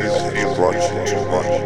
is erotic too much.